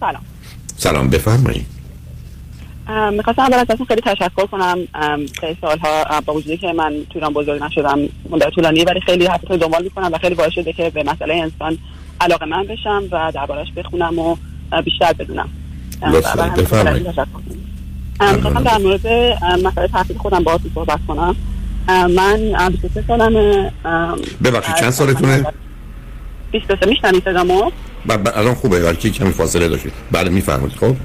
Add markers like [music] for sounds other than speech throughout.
سلام. سلام بفرمایید. می‌خواستم اول ازتون خیلی تشکر کنم خیلی سالها با وجودی که من تو ایران بزرگ نشدم مدت طولانی ولی خیلی حتی دنبال می‌کنم و خیلی باعث شده که به مسئله انسان علاقه من بشم و دربارش بخونم و بیشتر بدونم. می‌خواستم در مورد مسئله تحصیل خودم با صحبت کنم. من 23 سالمه ببخشید چند سالتونه؟ 23 میشنید صدامو؟ الان خوبه ولی کمی فاصله داشتید بله میفرمایید. خب؟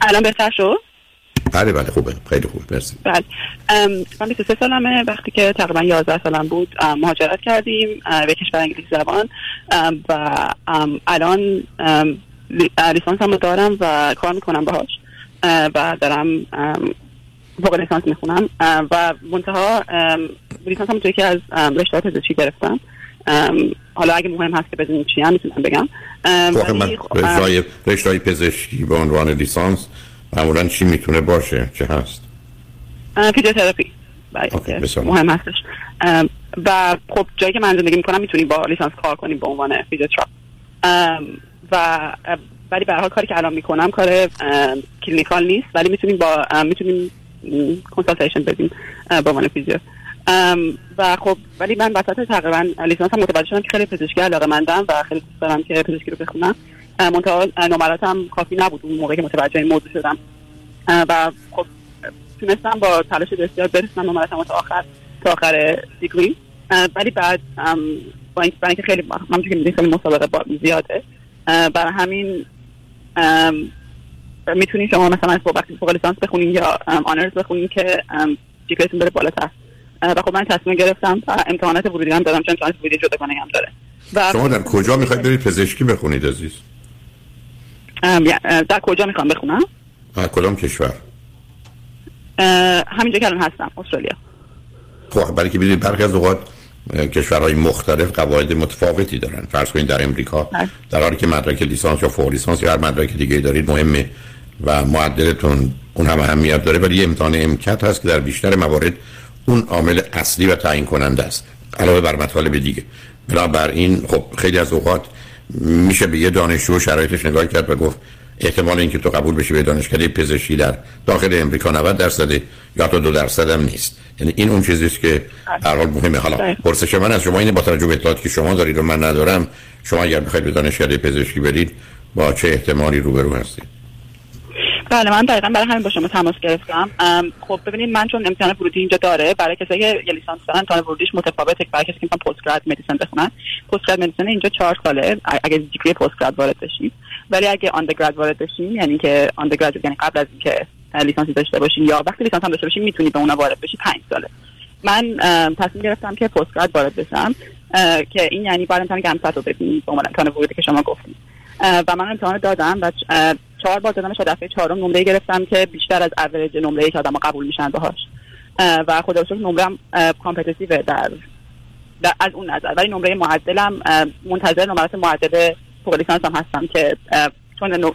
الان بهتر شد؟ بله بله خوبه. خیلی خوبه مرسی. بله. من 23 سالمه. وقتی که تقریبا 11 سالم بود مهاجرت کردیم به کشور انگلیسی زبان. و الان لیسانس هم دارم و کار می‌کنم باهاش. و دارم فوق لیسانس می‌خونم. و منتها لیسانس هم توی که از رشته پزشکی گرفتم. حالا اگه مهم هست که بدونیم چی هم می‌تونم بگم. رشته رشته پزشکی به عنوان لیسانس معمولا چی می‌تونه باشه؟ چه هست؟ فیزیوتراپی. مهم هستش. و خب جایی که من زندگی می‌کنم می‌تونی با لیسانس کار کنیم به عنوان فیزیوتراپ. و ولی به حال کاری که الان می‌کنم کار clinical نیست ولی می‌تونیم با می‌تونیم کنسالتیشن بدیم به عنوان فیزیو و خب ولی من وسط تقریبا لیسانس هم متوجه شدم که خیلی پزشکی علاقه مندم و خیلی دوست دارم که پزشکی رو بخونم. منتها نمراتم کافی نبود اون موقعی که متوجه این موضوع شدم. و خب تونستم با تلاش بسیار برسنم نمراتم تا آخر تا آخر دیگری. ولی بعد با اینکه خیلی من که خیلی مسابقه زیاده. برای همین می‌تونین شما مثلا وقتی فوق لیسانس بخونین یا آنرز بخونین که جیپیتون بره بالاتر. و خب من تصمیم گرفتم و امتحانات ورودی هم دادم چون امتحانات ورودی جداگانه هم داره. و شما در کجا می‌خواید برید پزشکی بخونید عزیز؟ در کجا می‌خوام بخونم؟ کدام کشور؟ همینجا که الان هستم استرالیا. خب برای که ببینید برخی از اوقات کشورهای مختلف قواعد متفاوتی دارن. فرض کنید در امریکا بله. در حالی که مدرک لیسانس یا فوق لیسانس یا هر مدرک دیگه دارید مهمه و معدلتون اون هم اهمیت داره. ولی یه امتحان امکت هست که در بیشتر موارد اون عامل اصلی و تعیین کننده است. علاوه بر مطالب دیگه. بنابراین خب خیلی از اوقات میشه به یه دانشجو شرایطش نگاه کرد و گفت احتمال اینکه تو قبول بشی به دانشکده پزشکی در داخل امریکا 90 درصده یا تا دو درصد هم نیست. یعنی این اون چیزی است که در حال مهمه. حالا بله. پرسش من از شما اینه با توجه به اطلاعاتی که شما دارید و من ندارم شما اگر بخواید به دانشکده پزشکی برید با چه احتمالی روبرو هستید؟ بله من دقیقا برای همین با شما تماس گرفتم. خب ببینید من چون امتحان ورودی اینجا داره برای کسایی که یه لیسانس دارن امتحان ورودیش متفاوته برای کسی که می‌خوان پست گراد مدیسن بخونن. پست گراد مدیسن اینجا چهار ساله اگه دیگری پست گراد وارد بشید ولی اگه آندرگراد وارد بشین یعنی که آندرگراد یعنی قبل از اینکه لیسانس داشته باشین یا وقتی لیسانس هم داشته باشین می‌تونید به اون وارد بشید 5 ساله. من تصمیم گرفتم که postgrad وارد بشم که این یعنی باید امتحان GAMSAT رو ببینید به عنوان امتحان ورودی که شما گفتید و من امتحان دادم و چهار بار دادمش و دفعه چهارم نمره گرفتم که بیشتر از اوریج نمره که آدم قبول میشن باهاش. و خدا شکر نمرم competitive در, در از اون نظر. ولی نمره معدلم منتظر نمرات معدل فوق هم هستم که چون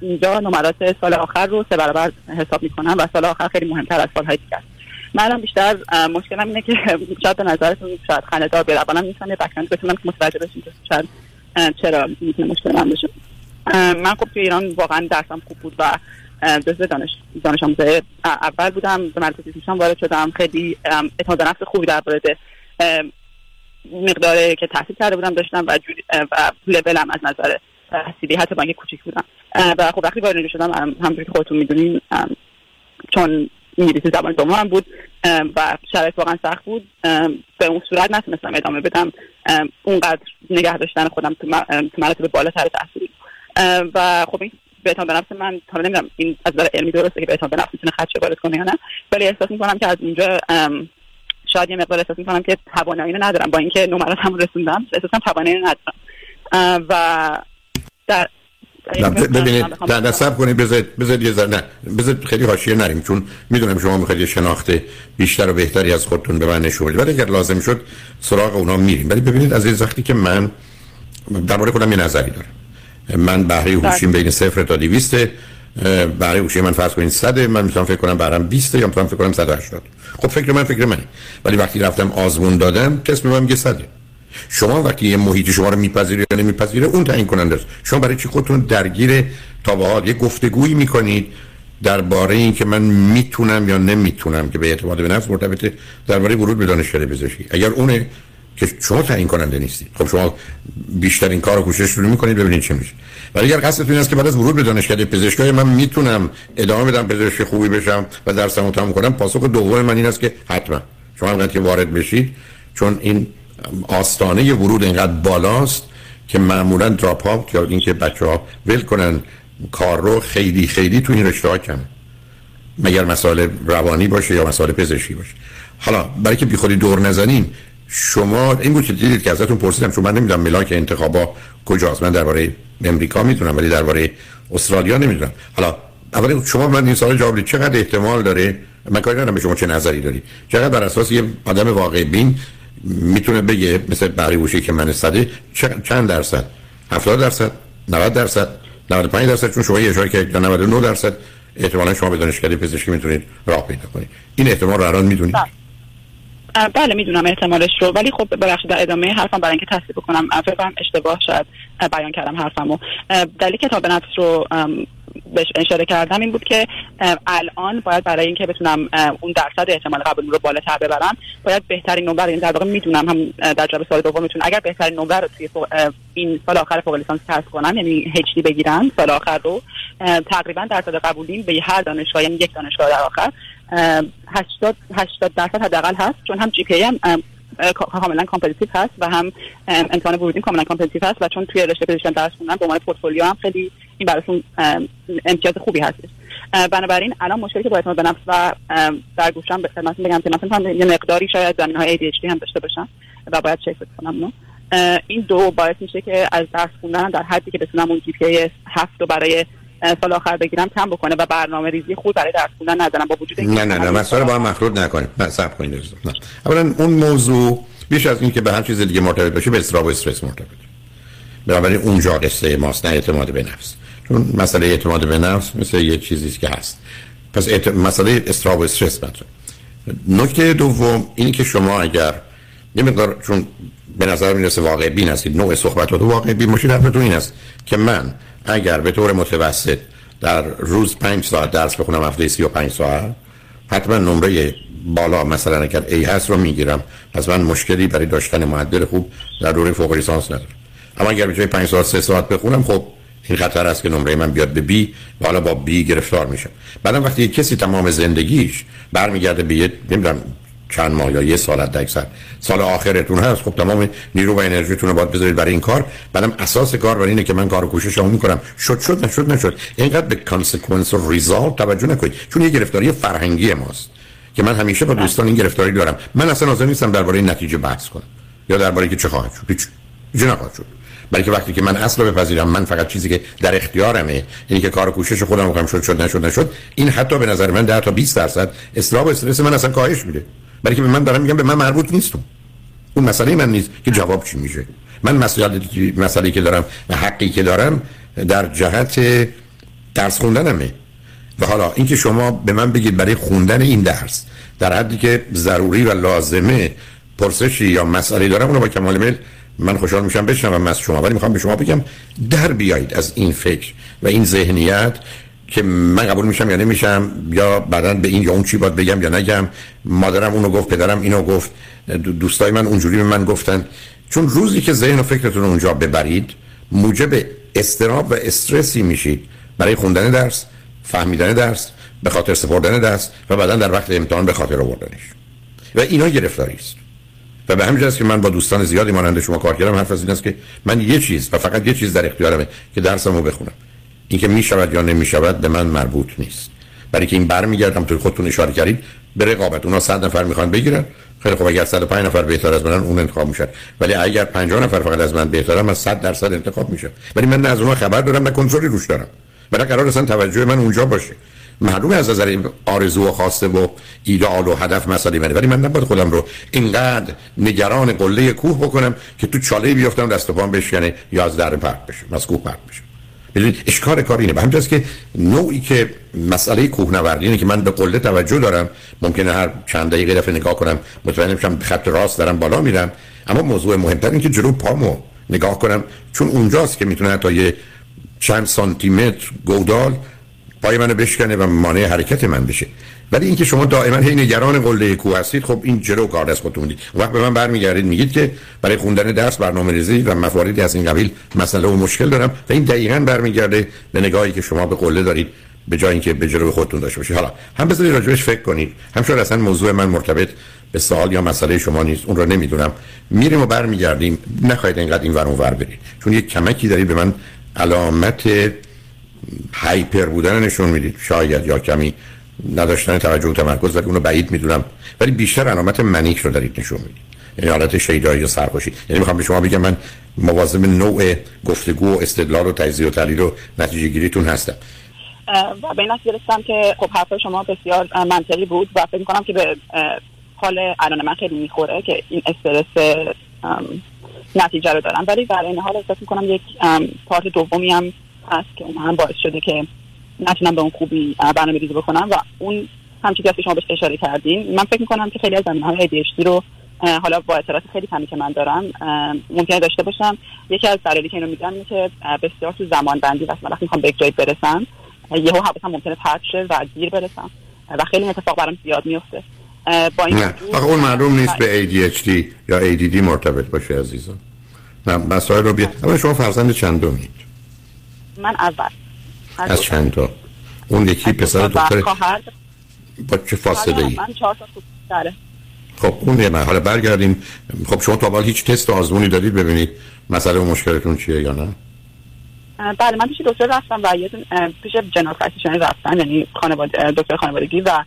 اینجا نمرات سال آخر رو سه برابر حساب می‌کنم و سال آخر خیلی مهمتر از سالهای دیگه است من بیشتر مشکلم اینه که [laughs] شاید به نظرتون شاید خنده دار بیاد اولا می‌تونم بکنم بتونم که متوجه بشین که شاید چرا می‌تونه مشکل من بشه من خب توی ایران واقعا درسم خوب بود و جزو دانش دانش آموزه اول بودم به مدرسه فیزیکشن وارد شدم. خیلی اعتماد نفس خوبی در مورد مقدار که تحصیل کرده بودم داشتم و و لولم از نظر تحصیلی حتی اینکه کوچیک بودم. و خب وقتی وارد شدم همونطور که خودتون می‌دونین چون انگلیسی زبان دوم هم بود و شرایط واقعا سخت بود به اون صورت نتونستم ادامه بدم. اونقدر نگه داشتن خودم تو مراتب بالاتر تحصیلی و خب این به نفس من تا نمی‌دونم این از نظر علمی درسته که بهتان به نفس می‌تونه خدشه وارد کنه یا نه ولی احساس می‌کنم که از اونجا شاید یه مقدار احساس می‌کنم که توانایی رو ندارم. با اینکه نمرات هم رسوندم احساسم توانایی رو ندارم. و در ببینید در نصب کنید. بذارید بذارید یه ذره نه بذارید خیلی حاشیه نریم چون می‌دونم شما می‌خواید یه شناخت بیشتر و بهتری از خودتون به من نشون بدید. ولی اگر لازم شد سراغ اونا میریم. ولی ببینید از این وقتی که من درباره خودم یه نظری دارم. من بهره هوشیم بین صفر تا 200 بهره هوشی من فرض کنید 100 من می‌تونم فکر کنم برام 20 یا می‌تونم فکر کنم 180 خب فکر من فکر منه. ولی وقتی رفتم آزمون دادم تست میگم میگه 100 شما وقتی یه محیط شما رو میپذیره یا نمیپذیره اون تعیین کننده است شما برای چی خودتون درگیر تا به حال یه گفتگویی می‌کنید درباره این که من می‌تونم یا نمی‌تونم که به اعتماد به نفس مرتبطه درباره ورود به دانشکده پزشکی اگر اونه که شما تعیین کننده نیستید خب شما بیشترین کار و کوشش رو می‌کنید ببینید چه میشه. ولی اگر قصدتون این است که بعد از ورود به دانشکده پزشکی من می‌تونم ادامه بدم پزشک خوبی بشم و درسمو تموم کنم پاسخ دوم من این است که حتما. شما هم که وارد بشید چون این آستانه ورود اینقدر بالاست که معمولا دراپ آوت یا اینکه بچه ها ول کنن کار رو خیلی خیلی تو این رشته ها کم مگر مسائل روانی باشه یا مسائل پزشکی باشه. حالا برای که بیخودی دور نزنیم شما این بود که دیدید که ازتون پرسیدم چون من نمی‌دونم ملاک انتخابا کجاست. من درباره امریکا می‌دونم ولی درباره استرالیا نمی‌دونم. حالا اولی شما من این سال جواب چقدر احتمال داره؟ من کاری ندارم به شما چه نظری داری. چقدر بر اساس یه آدم واقع بین می‌تونه بگه مثل بقیه بوشی که من صده چند درصد؟ 70 درصد؟ 90 درصد؟ 95 درصد؟ چون شما یه اشاره که 99 درصد. احتمالا شما به دانشکده پزشکی می‌تونید راه پیدا کنید. این احتمال رو الان می‌دونید؟ بله می‌دونم احتمالش رو. ولی خب ببخشید در ادامه حرفم برای اینکه تصدیق بکنم فکر اشتباه شاید بیان کردم حرفمو. دلیل کتاب نفس رو بهش اشاره کردم این بود که الان باید برای اینکه بتونم اون درصد احتمال قبول رو بالاتر ببرم باید بهترین نمره این در واقع می‌دونم هم در جواب سال دوم می‌تونم اگر بهترین نمره رو توی این سال آخر فوق لیسانس کسب کنم یعنی H بگیرم سال آخر رو تقریبا درصد قبولیم به هر دانشگاه یعنی یک دانشگاه در آخر. 80 80 درصد حداقل هست چون هم GPA هم کاملا competitive هست و هم امتحان ورودی کاملا competitive هست و چون توی رشته پزشکی درس خوندن به عنوان پورتفولیو هم خیلی این براشون امتیاز خوبی هستش. بنابراین الان مشکلی که با اعتماد به و در گوشم به خدمتتون بگم که مثلا یه مقداری شاید زمین های ADHD هم داشته باشم و باید چک کنم نو این دو باعث میشه که از درس خوندن در حدی که بتونم اون جی پی هفت رو برای سال آخر بگیرم کم بکنه و برنامه ریزی خوب برای درس خوندن ندارم. با وجود نه نه نه مسئله با هم مخلوط نکنیم صبر کنید نه. اولا اون موضوع بیش از اینکه به هر چیز دیگه مرتبط باشه به استراب و استرس مرتبط. بنابراین اونجا قصه ماست نه اعتماد به نفس. چون مسئله اعتماد به نفس مثل یه چیزی که هست. پس اعت... مسئله استراب و استرس مطرح. نکته دوم اینی که شما اگر یه مقدار چون به نظر می‌رسه واقع بین هستید نوع صحبتات واقع بین باشید حرفتون این است که من اگر به طور متوسط در روز پنج ساعت درس بخونم هفته سی و پنج ساعت حتما نمره بالا مثلا اگر ای هست رو می‌گیرم. پس من مشکلی برای داشتن معدل خوب در دوره فوق لیسانس ندارم. اما اگر به جای 5 ساعت 3 ساعت بخونم خب این خطر است که نمره من بیاد به B و حالا با B گرفتار میشم. بعدم وقتی کسی تمام زندگیش برمیگرده به یه نمی‌دونم چند ماه یا یه سال حد اکثر سال آخرتون هست. خب تمام نیرو و انرژیتون رو باید بذارید برای این کار. بعدم اساس کار برای اینه که من کار و کوشش رو می‌کنم. شد شد نشد نشد. اینقدر به consequence و result توجه نکنید. چون یه گرفتاری فرهنگی ماست. که من همیشه با دوستان این گرفتاری دارم. من اصلا حاضر نیستم درباره نتیجه بحث کنم. یا درباره که چه خواهد شد. هیچ. نخواهد شد. بلکه وقتی که من اصل رو بپذیرم من فقط چیزی که در اختیارمه اینی که کار کوشش خودم می‌کنم شد شد نشد نشد این حتی به نظر من 10 تا 20 درصد اضطراب و استرس من اصلا کاهش میده. برای که به من دارم میگم به من مربوط نیستم. اون مسئله من نیست. که جواب چی میشه؟ من مسئله مسئله که دارم و حقی که دارم در جهت درس خوندنمه. و حالا اینکه شما به من بگید برای خوندن این درس در حدی که ضروری و لازمه پرسشی یا مسئله دارم اونو با کمال میل من خوشحال میشم بشنوم. از شما ولی می‌خوام به شما بگم در بیایید از این فکر و این ذهنیت که من قبول میشم یا نمیشم یا بعدا به این یا اون چی باید بگم یا نگم. مادرم اونو گفت پدرم اینو گفت. دوستای من اونجوری به من گفتن. چون روزی که ذهن و فکرتون اونجا ببرید موجب استراب و استرسی میشید. برای خوندن درس فهمیدن درس به خاطر سپردن درس و بعدا در وقت امتحان به خاطر آوردنش. و اینا گرفتاری است. و به همین که من با دوستان زیادی مانند شما کار کردم حرف از این است که من یه چیز و فقط یه چیز در اختیارمه که درسمو بخونم. اینکه می شود یا نمی شود به من مربوط نیست. برای که این برمیگردم تو خودتون اشاره کردید به رقابت. اونا 100 نفر می‌خوان بگیرن. خیلی خوب اگر 105 نفر بهتر از منن اون انتخاب میشن. ولی اگر 50 نفر فقط از من بهترن من 100 درصد انتخاب میشه ولی من نه از اونها خبر دارم نه کنترلی روش دارم. برای قرار اصلا توجه من اونجا باشه. معلومه از نظر آرزو و خواسته و ایدئال و هدف مسئله منه. ولی من نباید خودم رو اینقدر نگران قله کوه بکنم که تو چاله بیفتم دست و پام بشکنه یا از در پرت بشه از کوه پرت بشه ببینید اشکار کار اینه. به همجاست که نوعی که مسئله کوهنوردی اینه که من به قله توجه دارم ممکنه هر چند دقیقه دفعه نگاه کنم مطمئن بشم خط راست دارم بالا میرم. اما موضوع مهمتر این که جلو پامو نگاه کنم. چون اونجاست که می‌تونه تا یه چند سانتی متر گودال پای منو بشکنه و مانع حرکت من بشه. ولی اینکه شما دائما هی نگران قله کوه هستید خب این جلو کار دست خودتون می‌دید وقت به من برمیگردید میگید که برای خوندن درس برنامه‌ریزی و مفاریدی از این قبیل مسئله و مشکل دارم و این دقیقا برمیگرده به نگاهی که شما به قله دارید به جای اینکه به جلو خودتون داشته باشید. حالا هم بذارید راجبش فکر کنید. هم شاید اصلا موضوع من مرتبط به سوال یا مسئله شما نیست. اون رو نمی‌دونم. میریم و برمیگردیم. نخواهید اینقدر این ور ور برید. چون یک کمکی دارید به من علامت هایپر بودن نشون می‌دید. شاید یا کمی نداشتن توجه و تمرکز ولی اونو بعید می‌دونم. ولی بیشتر علامت منیک رو دارید نشون می‌دید. یعنی حالت شیدایی یا سرخوشی. یعنی می‌خوام به شما بگم من مواظب نوع گفتگو و استدلال و تجزیه و تحلیل و نتیجه گیریتون هستم. و به این رسیدم که خب حرف شما بسیار منطقی بود و فکر می‌کنم که به حال الان من خیلی می‌خوره که این استرس نتیجه رو دارم. ولی در این حال احساس می‌کنم یک پارت دومی هم هست که اون هم باعث شده که نتونم به اون خوبی برنامه ریزی بکنم و اون هم چیزی که شما بهش اشاره کردین من فکر می‌کنم که خیلی از زمین های ADHD رو حالا با اطلاعات خیلی کمی که من دارم ممکنه داشته باشم. یکی از دلایلی که اینو میگم اینه که بسیار تو زمان بندی وقتی وقتی می‌خوام به یک جایی برسم یهو حواسم ممکنه پرت شه و گیر برسم. و خیلی اتفاق برام زیاد میفته با این نه. اون معلوم نیست به ADHD یا ADD مرتبط باشه عزیزم. نه مسائل رو بیاد اما شما فرزند چندمید؟ من اول. از چند تا؟ اون یکی پسر دختر با چه فاصله ای؟ من چهار تا خب اون یه مرحله برگردیم. خب شما تا هیچ تست آزمونی دادید ببینید مسئله و مشکلتون چیه یا نه؟ بله من پیش دکتر رفتم و یه پیش general practitioner رفتم یعنی خانواده دکتر خانوادگی و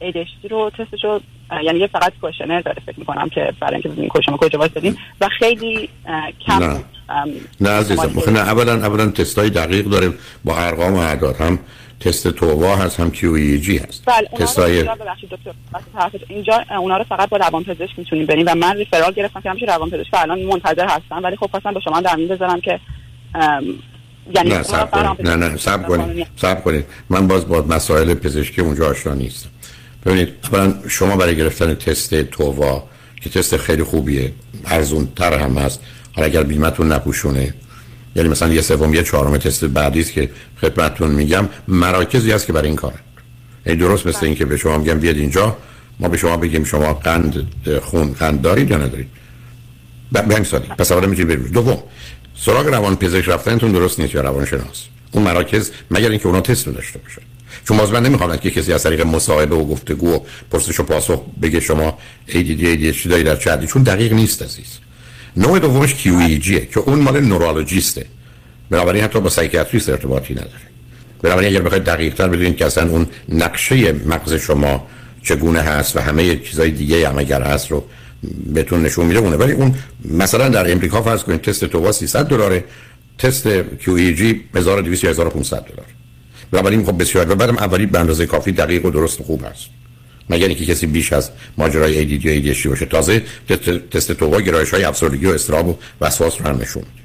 ADHD رو تستشو یعنی یه فقط questionnaire داره فکر می‌کنم که برای اینکه ببینیم کجا کجا دادیم و خیلی کم نه. نه عزیزم نه اولا اولا تستای دقیق داره با ارقام و اعداد هم تست تووا هست هم کیو ای جی هست. بله تستای اینجا اونا رو فقط با روان پزشک می‌تونیم بریم. و من ریفرال گرفتم که همیشه روان پزشک الان منتظر هستم ولی خب خواستم با شما در میون بذارم که یعنی نه سب کنید. نه نه سب کنید. سب کنید. من باز با مسائل پزشکی اونجا آشنا نیستم. ببینید اولا شما برای گرفتن تست تووا که تست خیلی خوبیه ارزون تر هم هست حالا اگر بیمتون نپوشونه یعنی مثلا یه سوم یه چهارم تست بعدی است که خدمتتون میگم مراکزی هست که برای این کاره. یعنی درست مثل اینکه به شما میگم بیاد اینجا ما به شما بگیم شما قند خون قند دارید یا ندارید. به همین سادی پس اولا می‌تونید برید. دوم سراغ روان پزشک رفتنتون درست نیست یا روان شناس اون مراکز مگر اینکه اونا تست داشته باشن؟ چون باز من نمی‌خوام که کسی از طریق مصاحبه و گفتگو و پرسش و پاسخ بگه شما ADD ADHD دارید در چه چون دقیق نیست عزیز. نوع دومش QEEG که اون مال نورولوژیسته بنابراین حتی با سایکیاتریست ارتباطی نداره. بنابراین اگر بخواید دقیق تر بدونید که اصلا اون نقشه مغز شما چگونه هست و همه چیزای دیگه هم اگر هست رو بهتون نشون میده اونه. ولی اون مثلا در امریکا فرض کنید تست تووا 300 دلاره. تست QEEG 1200 یا 1500 دلار. بنابراین خب بسیار و بعدم اولی به اندازه کافی دقیق و درست و خوب هست. مگر اینکه کسی بیش از ماجرای ADD یا ADHD باشه. تازه تست تووا گرایش های افسردگی و استراب و وسواس رو هم نشون میده.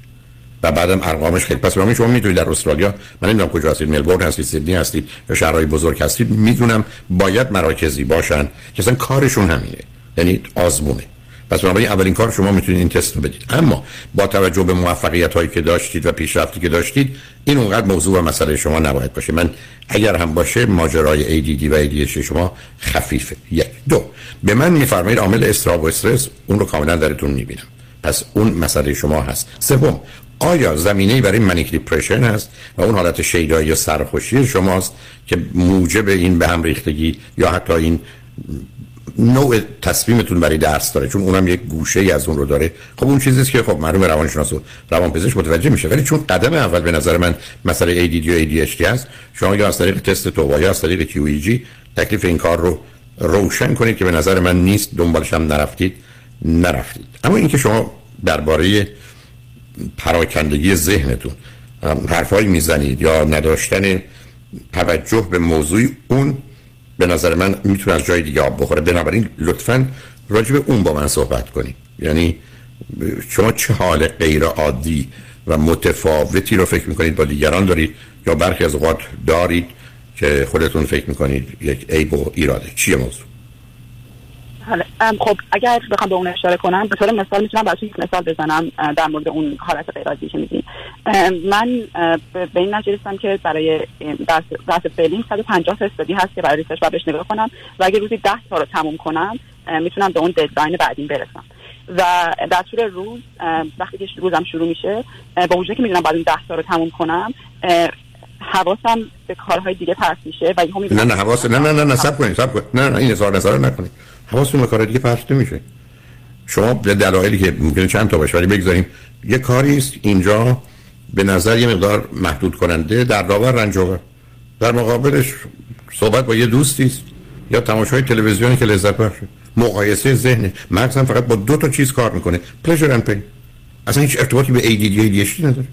و بعدم ارقامش خیلی پس شما می‌دونید در استرالیا من نمی‌دونم کجا هستید ملبورن هستید سیدنی هستید یا شهرهای بزرگ هستید می‌دونم باید مراکزی باشن که اصلا کارشون همینه. یعنی آزمونه. پس بنابراین اولین کار شما می‌تونید این تست رو بدید. اما با توجه به موفقیت هایی که داشتید و پیشرفتی که داشتید این اونقدر موضوع و مسئله شما نباید باشه. من اگر هم باشه ماجرای ADD و ADHD شما خفیفه. یک. دو. به من میفرمایید عامل استراب و استرس اون رو کاملا درتون می‌بینم. پس اون مسئله شما هست. سوم. آیا زمینه برای منیک دیپرشن هست؟ و اون حالت شیدایی یا سرخوشی شماست که موجب این به هم ریختگی یا حتی این نوع تصمیمتون برای درس داره چون اونم یک گوشه ای از اون رو داره. خب اون چیزیست که خب معلومه روانشناس و روانپزشک متوجه میشه ولی چون قدم اول به نظر من مسئله ADD و ADHD هست شما یا از طریق تست تو یا از طریق QEG تکلیف این کار رو روشن کنید که به نظر من نیست دنبالش هم نرفتید نرفتید. اما اینکه شما درباره پراکندگی ذهنتون حرفایی می‌زنید یا نداشتن توجه به موضوع اون به نظر من می‌تونه از جای دیگه آب بخوره. بنابراین لطفا راجع به اون با من صحبت کنید یعنی شما چه حال غیر عادی و متفاوتی رو فکر می‌کنید با دیگران دارید یا برخی از اوقات دارید که خودتون فکر می‌کنید یک عیب و ایراده چیه موضوع؟ خب اگر بخوام به اون اشاره کنم به طور مثال می‌تونم براتون یک مثال بزنم در مورد اون حالت غیر که میگین من به این نتیجه که برای بحث فعلی 150 تا استادی هست که برای ریسرچ بهش نگاه کنم و اگر روزی 10 تا رو تموم کنم می‌تونم به اون ددلاین بعدین برسم. و در طول روز وقتی که روزم شروع میشه با وجودی که می‌دونم بعد این 10 تا رو تموم کنم حواسم به کارهای دیگه پرت میشه و نه نه حواس نه نه نه نه سب کنید سب کنید. نه نه این اظهار نظر نکنید. حواستون به کار دیگه پرت نمیشه شما به دلایلی که ممکنه چند تا باشه ولی بگذاریم. یه کاری است اینجا به نظر یه مقدار محدود کننده در داور رنج در مقابلش صحبت با یه دوستی است. یا تماشای تلویزیونی که لذت بخشه مقایسه ذهن. مغزم فقط با دو تا چیز کار می‌کنه. پلژر اند پین اصلا هیچ ارتباطی به ADD ADHD نداره.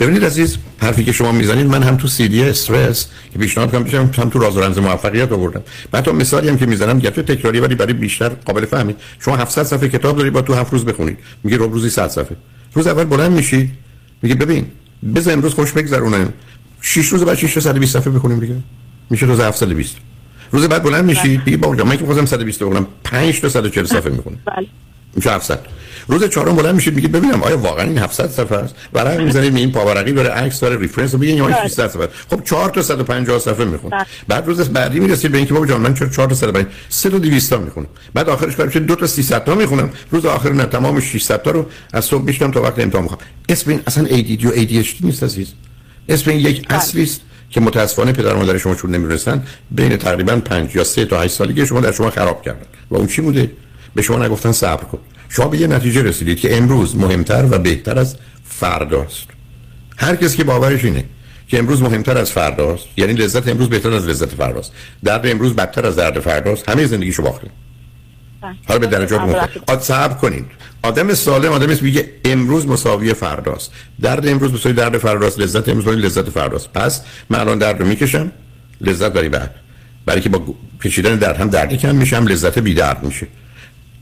ببینید عزیز حرفی که شما می‌زنید من هم تو سی دی استرس که پیشنهاد کنم بشم هم تو راز و رمز موفقیت آوردم. بعد تو مثالی هم که می‌زنم تو تکراری ولی برای بیشتر قابل فهمید شما 700 صفحه کتاب داری با تو هفت روز بخونید. میگه رو روزی 100 صفحه. روز اول بلند میشی میگه ببین بذار امروز خوش بگذرونم 6 روز بعد 620 صفحه بخونیم دیگه. میشه روز 720 روز بعد بلند میشی بله. بگی بابا من که می‌خواستم 120 بخونم. 5 تا 140 صفحه می‌خونم. بله. میشه 700 روز چهارم بلند میشید میگید ببینم آیا واقعا این 700 صفحه است؟ ورق می‌زنید این پاورقی داره عکس داره ریفرنس میگین یا 600 صفحه. خب 4 تا 150 صفحه میخون بله. بعد روز بعدی می‌رسید به اینکه بابا جان من چرا 4 تا 150 3 تا 200 تا می‌خونم. بعد آخرش کارش 2 تا 300 تا می‌خونم. روز آخر نه تمام 600 تا رو از صبح میشنم تا وقت امتحان می‌خوام. اسم این اصلا ADD و ADHD نیست عزیز. اسم این یک بله. اصلی است که متاسفانه پدر و مادر شما چون نمی‌رسن بین تقریبا 5 یا 3 تا 8 سالگی شما در شما خراب کردن. و اون چی بوده؟ به شما نگفتن صبر کن. شما به یه نتیجه رسیدید که امروز مهمتر و بهتر از فرداست. هر کسی که باورش اینه که امروز مهمتر از فرداست یعنی لذت امروز بهتر از لذت فرداست. درد امروز بدتر از درد فرداست. همه زندگیشو باخته بله. حالا به درجات مختلف صبر کنید. آدم سالم آدم است میگه امروز مساوی فرداست. درد امروز مساوی درد فرداست لذت امروز مساوی لذت فرداست. پس من الان درد رو می‌کشم لذت برای بعد. برای که با کشیدن درد هم درد کم میشم لذت بی درد میشه.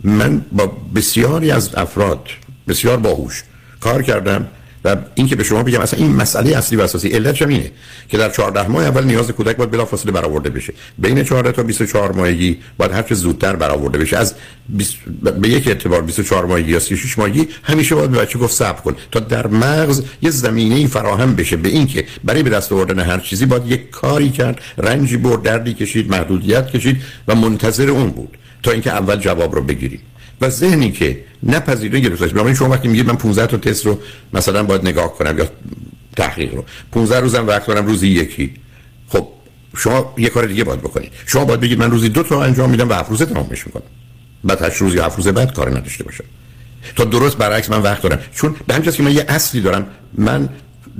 من با بسیاری از افراد بسیار باهوش کار کردم و این که به شما بگم اصلا این مسئله اصلی و اساسی علتش اینه که در 14 ماه اول نیاز کودک باید بلافاصله برآورده بشه. بین 14 تا 24 ماهگی باید هر چه زودتر برآورده بشه. از 20... به یک اعتبار 24 ماهگی یا 36 ماهگی همیشه باید به بچه گفت صبر کن تا در مغز یه زمینه فراهم بشه. به این که برای به دست آوردن هر چیزی باید یک کاری کرد رنجی برد دردی کشید محدودیت کشید و منتظر اون بود. تا اینکه اول جواب رو بگیرید و ذهنی که نپذیره گرفتش بنابراین شما وقتی میگید من 15 تا تست رو مثلا باید نگاه کنم یا تحقیق رو. 15 روزم وقت دارم روزی یکی. خب شما یه کار دیگه باید بکنید شما باید بگید من روزی دو تا انجام میدم و هفت روزه تمامش می‌کنم. بعد هشت روز یا هفت روز بعد کار نداشته باشم تا درست برعکس من وقت دارم. چون به همین که من یه اصلی دارم. من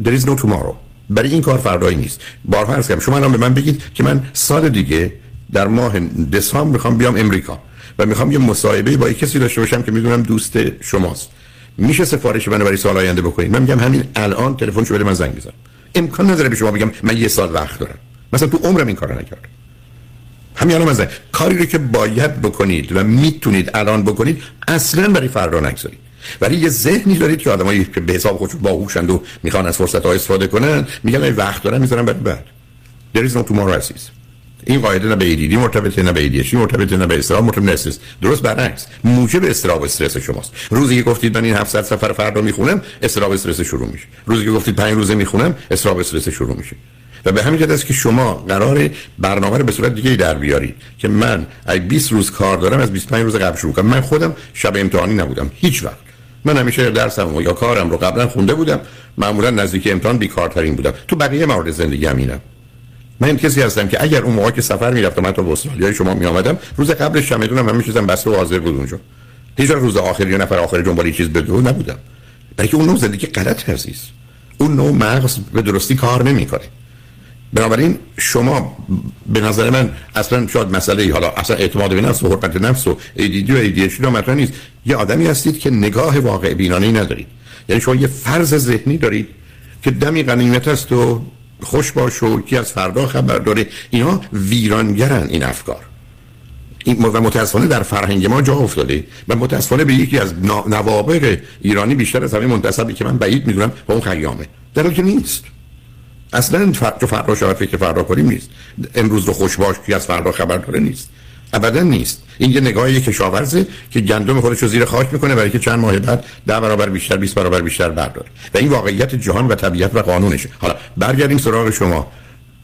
there is no tomorrow. برای این کار فردایی نیست. بارها عرض کردم. شما الان به من بگید که من سال دیگه در ماه دسامبر می‌خوام بیام امریکا و می‌خوام یه مصاحبه با کسی داشته باشم که می‌دونم دوست شماست. میشه سفارش منو برای سال آینده بکنید. من میگم همین الان تلفن بده من زنگ بزن امکان نداره به شما بگم من یه سال وقت دارم. مثلا تو عمرم این کارو نکردم. همین الان مثلا کاری رو که باید بکنید و می‌تونید الان بکنید اصلا برای فردا نگذارید. ولی یه ذهنی دارید که آدمایی که به حساب خودشون باهوشند و می‌خوان از فرصت ها استفاده کنن میگن وقت دارم می‌ذارم برای بعد. There is no tomorrow این قاعده نه به ایدیدی مرتبطه نه به ایدیشی مرتبطه نه به استراب مرتبط نیست درست برعکس موجب استراب استرس شماست. روزی که گفتید من این 700 سفر فردا می‌خونم استراب استرس شروع میشه. روزی که گفتید 5 روزه می‌خونم استراب استرس شروع میشه. و به همین جهت است که شما قرار برنامه رو به صورت دیگه در بیارید که من ای 20 روز کار دارم از 25 روز قبل شروع کنم. من خودم شب امتحانی نبودم هیچ وقت. من همیشه درسم یا کارم رو قبلا خونده بودم. معمولا نزدیک امتحان بیکارترین بودم. تو بقیه موارد زندگی همینم من کسی هستم که اگر اون موقع که سفر می‌رفتم من تا استرالیا شما می آمدم روز قبلش شب می‌دونم همه چیزم بسته و حاضر بود اونجا. هیچ روز آخر یا نفر آخر دنبال چیز بدو نبودم. بلکه اون نوع زندگی غلط عزیز. اون نوع مغز به درستی کار نمی‌کنه. بنابراین شما به نظر من اصلا شاید مسئله حالا اصلا اعتماد به نفس و حرمت نفس و ایدیدی و ایدیشی مطرح نیست. یه آدمی هستید که نگاه واقع بینانه ندارید. یعنی شما یه فرض ذهنی دارید که دمی غنیمت است و خوش باش و کی از فردا خبر داره. اینا ویرانگرن این افکار. این و متاسفانه در فرهنگ ما جا افتاده و متاسفانه به یکی از نوابق ایرانی بیشتر از همه منتسبی که من بعید می‌دونم با اون خیامه. در که نیست. اصلا فرق فردا شاید فکر فردا کنیم نیست. امروز رو خوش باش کی از فردا خبر داره نیست. ابدا نیست. این یه نگاه کشاورزه که گندم خودش رو زیر خاک می‌کنه برای که چند ماه بعد ده برابر بیشتر 20 برابر بیشتر برداره و این واقعیت جهان و طبیعت و قانونشه. حالا برگردیم سراغ شما.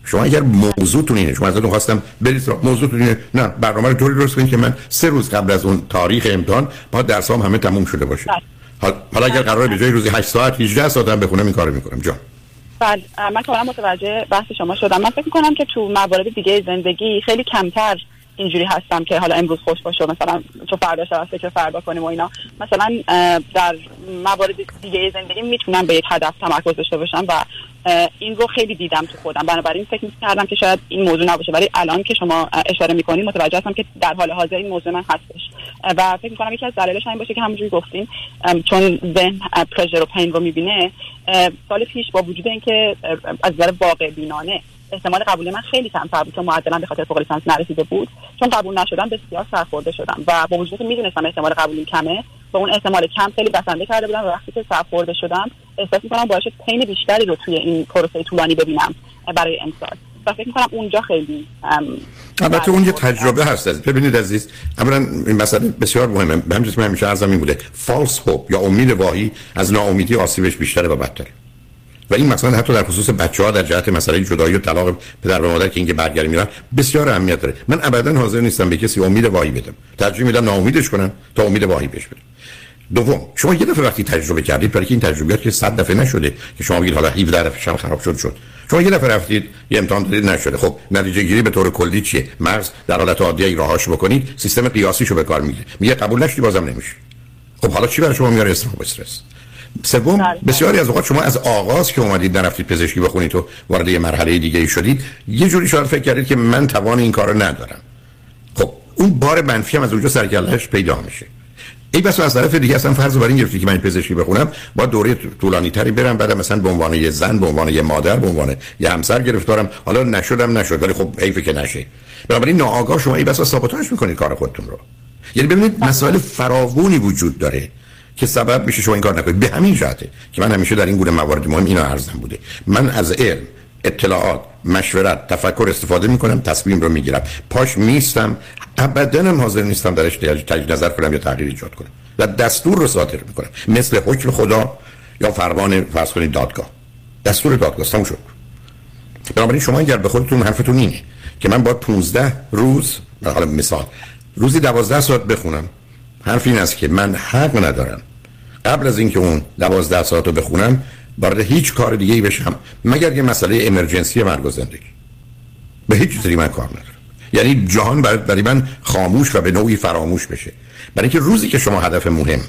شما اگر موضوعتون اینه شما ازتون خواستم برید سراغ موضوعتون اینه. نه برنامه رو طوری درست کنید که من سه روز قبل از اون تاریخ امتحان با درسام همه تموم شده باشه. بله. حالا اگر قرار به جای روزی 8 ساعت 18 ساعت هم بخونم این کارو می‌کنم. جان. بله. من کاملا متوجه بحث شما شدم. من فکر می‌کنم که تو موارد دیگه زندگی خیلی کمتر اینجوری هستم که حالا امروز خوش باشه مثلا چون فردا شب فکر فردا کنیم و اینا. مثلا در موارد دیگه زندگی می‌تونم به یک هدف تمرکز داشته باشم و این رو خیلی دیدم تو خودم. بنابراین فکر کردم که شاید این موضوع نباشه. ولی الان که شما اشاره می‌کنید متوجه هستم که در حال حاضر این موضوع من هستش. و فکر می‌کنم یکی از دلایلش این باشه که همونجوری گفتیم چون ذهن پرژر و پین رو می‌بینه سال پیش با وجود اینکه از نظر واقع بینانه احتمال قبول من خیلی کمتر بود که معدلم به خاطر فوق لیسانس نرسیده بود. چون قبول نشدم بسیار سرخورده شدم و با وجود که می‌دونستم احتمال قبولی کمه با اون احتمال کم خیلی بسنده کرده بودم و وقتی که سرخورده شدم احساس می‌کنم باعث پین بیشتری رو توی این پروسه طولانی ببینم برای امسال. و فکر می‌کنم اونجا خیلی البته اون یه تجربه هست از ببینید عزیز اولا این مسئله بسیار مهمه. به همین همیشه عرضم این بوده. فالس هوپ یا امید واهی از ناامیدی آسیبش بیشتره و بدتره. و این مثلا حتی در خصوص بچه ها در جهت مسئله جدایی و طلاق پدر و مادر که اینکه برگردی میرن بسیار اهمیت داره. من ابدا حاضر نیستم به کسی امید واهی بدم. ترجیح میدم ناامیدش کنم تا امید واهی بهش بدم. دوم شما یه دفعه وقتی تجربه کردید برای این تجربیات که صد دفعه نشده که شما بگید حالا 17 دفعه هم خراب شد شد. شما یه دفعه رفتید یه امتحان دادید نشده. خب نتیجه گیری به طور کلی چیه؟ مغز در حالت عادی راهاش بکنید سیستم قیاسیشو به کار می‌گیره. میگه قبول نشدی بازم نمیشه. خب حالا چی برای شما میاره؟ استرس. سوم بله. بسیاری از اوقات شما از آغاز که اومدید نرفتید پزشکی بخونید و وارد یه مرحله دیگه ای شدید یه جوری شاید فکر کردید که من توان این کارو ندارم. خب اون بار منفی هم از اونجا سرکلهش پیدا میشه. ای بس از طرف دیگه اصلا فرض بر این گرفتی که من پزشکی بخونم با دوره طولانی تری برم بعد مثلا به عنوان یه زن به عنوان یه مادر به عنوان یه همسر گرفتارم. حالا نشدم نشد ولی خب حیفه که نشه. بنابراین ناآگاه شما ای بس سابوتاژ می‌کنید کار خودتون رو. یعنی ببینید مسائل فراوونی وجود داره. که سبب میشه شما این کار نکنید. به همین جهته که من همیشه در این گونه موارد مهم اینو عرضم بوده. من از علم اطلاعات مشورت تفکر استفاده می‌کنم تصمیم رو می‌گیرم. پاش میستم ابدا هم حاضر نیستم درش تجدید نظر کنم یا تغییر ایجاد کنم. و دستور رو صادر می‌کنم. مثل حکم خدا یا فرمان فرض کنید دادگاه. دستور دادگاه تموم شد. بنابراین شما اگر به خودتون حرفتون اینه که من باید 15 روز حالا مثال روزی 12 ساعت بخونم حرف این است که من حق ندارم. قبل از اینکه اون 12 ساعت رو بخونم وارد هیچ کار دیگه ای بشم مگر یه مسئله امرجنسی مرگ و زندگی. به هیچ چیزی من کار ندارم. یعنی جهان برای من خاموش و به نوعی فراموش بشه. برای اینکه روزی که شما هدف مهم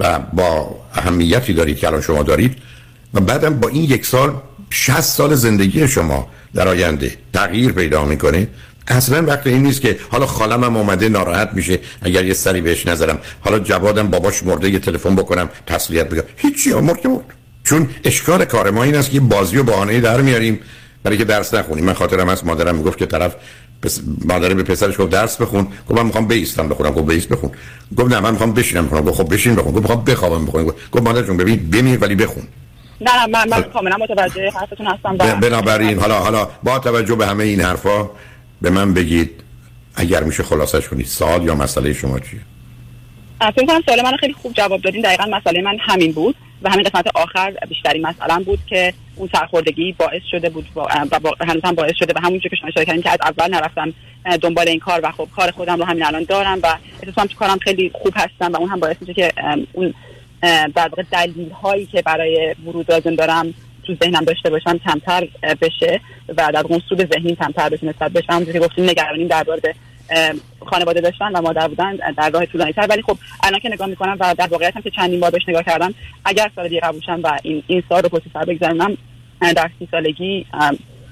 و با اهمیتی دارید که الان شما دارید و بعدم با این یک سال 60 سال زندگی شما در آینده تغییر پیدا می‌کنه اصلا وقت این نیست که حالا خالم هم اومده ناراحت میشه اگر یه سری بهش نظرم حالا جوادم باباش مرده یه تلفن بکنم تسلیت بگم. هیچی مرد مرد. چون اشکال کار ما این است که بازی و بهانه در میاریم. برای که درس نخونیم. من خاطرم از مادرم می‌گفت که طرف پس مادر به پسرش گفت درس بخون. گفت من می‌خوام بیستم بخونم. گفت بیست بخون. گفت نه من می‌خوام بشینم بخونم. گفت خب بشین بخون. گفت می‌خوام بخوابم بخونم. گفت مادر جون ببین بمیر ولی بخون. نه من من کاملا متوجه حرفتون هستم بنابراین حالا حالا با توجه به همه این حرفا به من بگید اگر میشه خلاصش کنید سال یا مسئله شما چیه؟ فکر کنم سوال من خیلی خوب جواب دادین. دقیقا مسئله من همین بود و همین قسمت آخر بیشتری مسئله بود که اون سرخوردگی باعث شده بود و هنوز هم باعث شده و همون که شما اشاره کردین که از اول نرفتم دنبال این کار و خب کار خودم رو همین الان دارم و احساس تو کارم خیلی خوب هستم و اون هم باعث میشه که اون در واقع دلیل هایی که برای ورود لازم دارم تو ذهنم داشته باشم کمتر بشه و در اون سود ذهنی کمتر بشه نسبت بشه همونجوری گفتیم نگرانیم در مورد خانواده داشتن و مادر بودن در راه طولانی تر ولی خب الان که نگاه می‌کنم و در واقعیت هم که چندین بار بهش نگاه کردم اگر سال دیگه قبولشم و این این سال رو پشت بگذارم در سی سالگی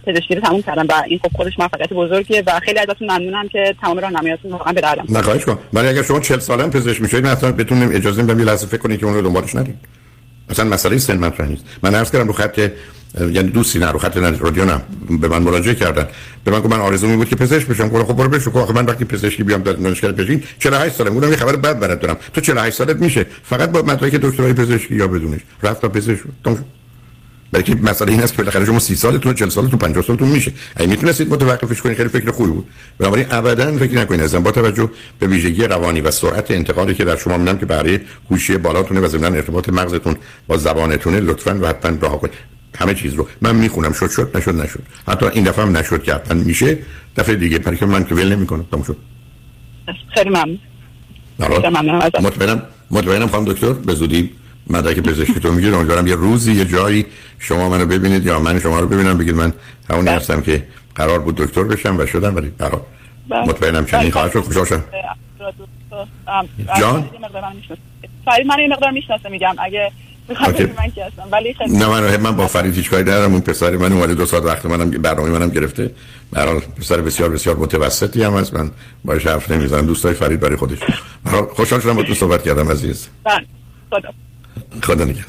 پزشکی رو تموم کردم و این خب خودش موفقیت بزرگیه و خیلی ازتون ممنونم که تمام راهنماییاتون واقعا به دردم نخواهش ولی اگر شما 40 ساله پزشک میشید مثلا بتونیم اجازه بدیم لحظه فکر کنید که اون رو دنبالش مثلا مسئله سن مطرح نیست. من عرض کردم رو خط یعنی دوستی نه رو خط رادیو نه. به من مراجعه کردن. به من گفت من آرزو می بود که پزشک بشم. گفتم خب برو بشو. آخه من وقتی پزشکی بیام دانشگاه پزشکی 48 سالم بودم یه خبر بد برات دارم. تو 48 سالت میشه. فقط با مدرک دکترای پزشکی یا بدونش. رفت تا پزشک بلکه مسئله این است که بالاخره شما 30 سالتون 40 سالتون 50 سالتون میشه. اگه می‌تونستید متوقفش کنید خیلی فکر خوبی بود. بنابراین ابدا فکر نکنید. ازم با توجه به ویژگی روانی و سرعت انتقالی که در شما میدم که برای هوشی بالاتونه و ضمن ارتباط مغزتون با زبانتونه لطفا و حتما رها کنید. همه چیز رو. من می‌خونم. شد شد نشد نشد. حتی این دفعه هم نشد که حتما میشه. دفعه دیگه. برای من که ول نمی‌کنم. تموم شد. خیلی ممنون. مطمئنم مطمئنم خانم دکتر به زودی مدرک پزشکتون میگید امیدوارم یه روزی یه جایی شما منو ببینید یا من شما رو ببینم بگید من همونی بله. هستم که قرار بود دکتر بشم و شدم ولی قرار بله. مطمئنم چنین بله. خواهد شد. خوشحال شدم. جان؟ فرید من این مقدار می‌شناسه میگم. اگه ولی نه من من با فرید هیچ کاری ندارم. اون پسر من اومده دو ساعت وقت منم برنامه منم گرفته. برای پسر بسیار بسیار متوسطی هم هست. من باش حرف نمی‌زنم. دوستای فرید برای خودش. خوشحال شدم با تو صحبت کردم عزیز. خدا. خدا نگهدار